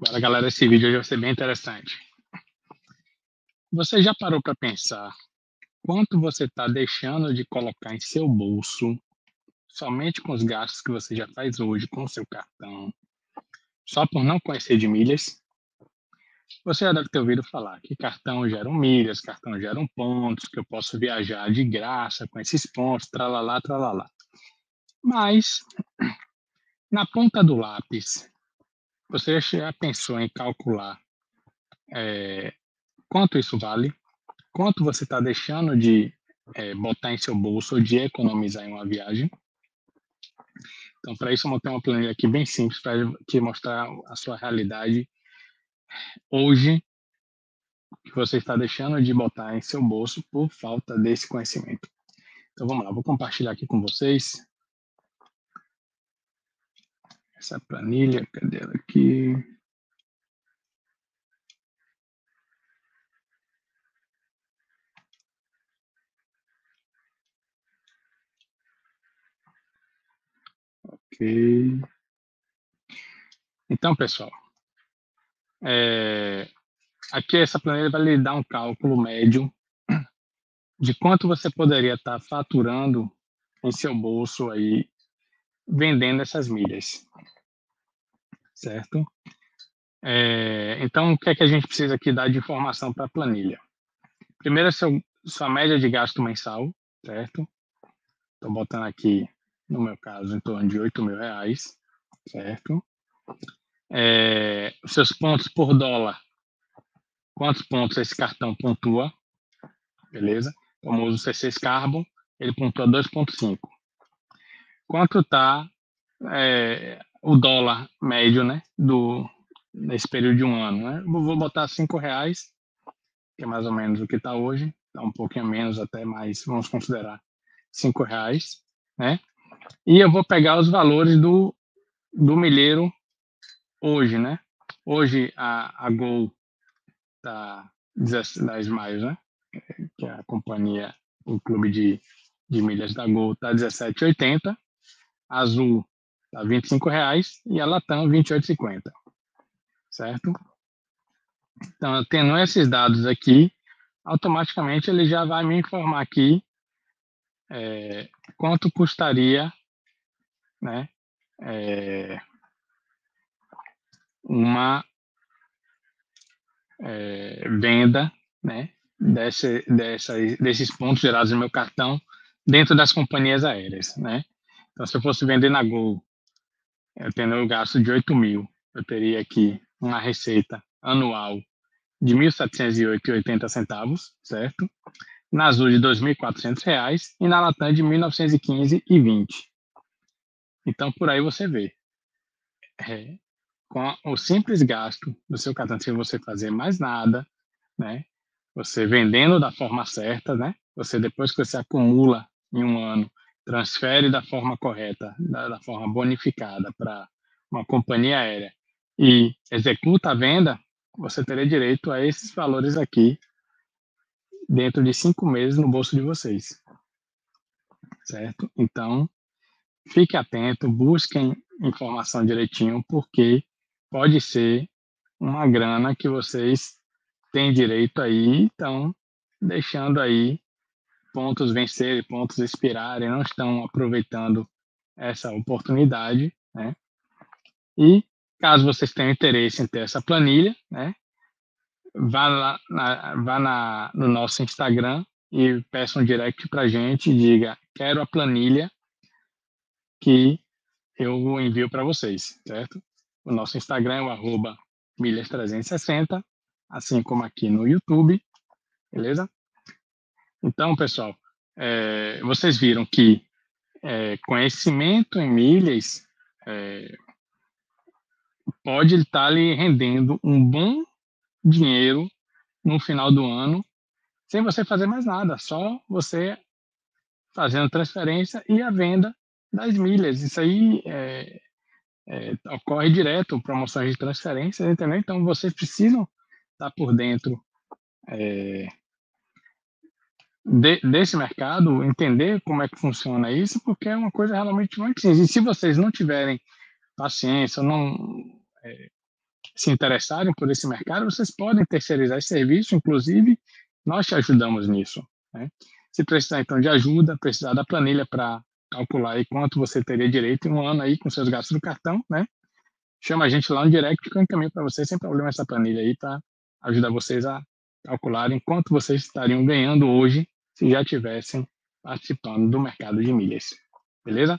Bora, galera, esse vídeo vai ser bem interessante. Você já parou para pensar quanto você está deixando de colocar em seu bolso somente com os gastos que você já faz hoje com o seu cartão, só por não conhecer de milhas? Você já deve ter ouvido falar que cartão geram milhas, cartão geram pontos, que eu posso viajar de graça com esses pontos, tralalá, tralalá. Mas, na ponta do lápis, você já pensou em calcular é, quanto isso vale? Quanto você está deixando de é, botar em seu bolso ou de economizar em uma viagem? Então, para isso, eu montei uma planilha aqui bem simples para te mostrar a sua realidade hoje que você está deixando de botar em seu bolso por falta desse conhecimento. Então, vamos lá, vou compartilhar aqui com vocês essa planilha, cadê ela aqui? Ok. Então, pessoal, é, aqui essa planilha vai lhe dar um cálculo médio de quanto você poderia estar faturando em seu bolso aí vendendo essas milhas, certo? É, então, o que é que a gente precisa aqui dar de informação para a planilha? Primeiro, seu, sua média de gasto mensal, certo? Estou botando aqui, no meu caso, em torno de 8 mil reais, certo? É, seus pontos por dólar, quantos pontos esse cartão pontua, beleza? Como uso C6 Carbon, ele pontua 2.5 quanto está é, o dólar médio, né, do nesse período de um ano, né? Vou botar cinco reais, que é mais ou menos o que está hoje, está um pouquinho menos até, mas vamos considerar cinco reais, né? E eu vou pegar os valores do do milheiro hoje, né? Hoje a, a Gol tá 10 Miles, né? Que é a companhia, o clube de, de milhas da Gol tá 17,80 Azul tá R$ 25,00 e a Latam R$ 28,50. Certo? Então, tendo esses dados aqui, automaticamente ele já vai me informar aqui é, quanto custaria né, é, uma é, venda né, desse, dessa, desses pontos gerados no meu cartão dentro das companhias aéreas. Né? Então, se eu fosse vender na Gol, eu tendo um gasto de 8 mil, eu teria aqui uma receita anual de R$ 1.708,80, certo? Na Azul de R$ 2.400 e na Latam de R$ 1.915,20. Então, por aí você vê. É, com o simples gasto do seu cartão, sem você fazer mais nada, né? Você vendendo da forma certa, né? Você depois que você acumula em um ano transfere da forma correta, da, da forma bonificada para uma companhia aérea e executa a venda, você teria direito a esses valores aqui dentro de cinco meses no bolso de vocês. Certo? Então, fique atento, busquem informação direitinho, porque pode ser uma grana que vocês têm direito aí, então deixando aí pontos vencerem, pontos expirarem, não estão aproveitando essa oportunidade, né? E caso vocês tenham interesse em ter essa planilha, né? Vá, lá na, vá na, no nosso Instagram e peça um direct para gente e diga quero a planilha que eu envio para vocês, certo? O nosso Instagram é o arroba milhas360, assim como aqui no YouTube, beleza? Então, pessoal, é, vocês viram que é, conhecimento em milhas é, pode estar lhe rendendo um bom dinheiro no final do ano, sem você fazer mais nada, só você fazendo transferência e a venda das milhas. Isso aí é, é, ocorre direto, promoções de transferência, entendeu? Então, vocês precisam estar por dentro é, de, desse mercado, entender como é que funciona isso, porque é uma coisa realmente muito simples. E se vocês não tiverem paciência, não é, se interessarem por esse mercado, vocês podem terceirizar esse serviço, inclusive nós te ajudamos nisso. Né? Se precisar então de ajuda, precisar da planilha para calcular aí quanto você teria direito em um ano aí com seus gastos do cartão, né? Chama a gente lá no direct que eu encaminho para vocês sem problema essa planilha aí para ajudar vocês a calcularem quanto vocês estariam ganhando hoje se já tivessem participando do mercado de milhas. Beleza?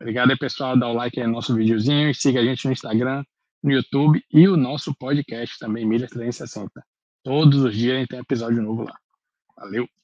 Obrigado aí, pessoal. Dá o like aí no nosso videozinho e siga a gente no Instagram, no YouTube e o nosso podcast também, Milhas 360. Todos os dias a gente tem episódio novo lá. Valeu!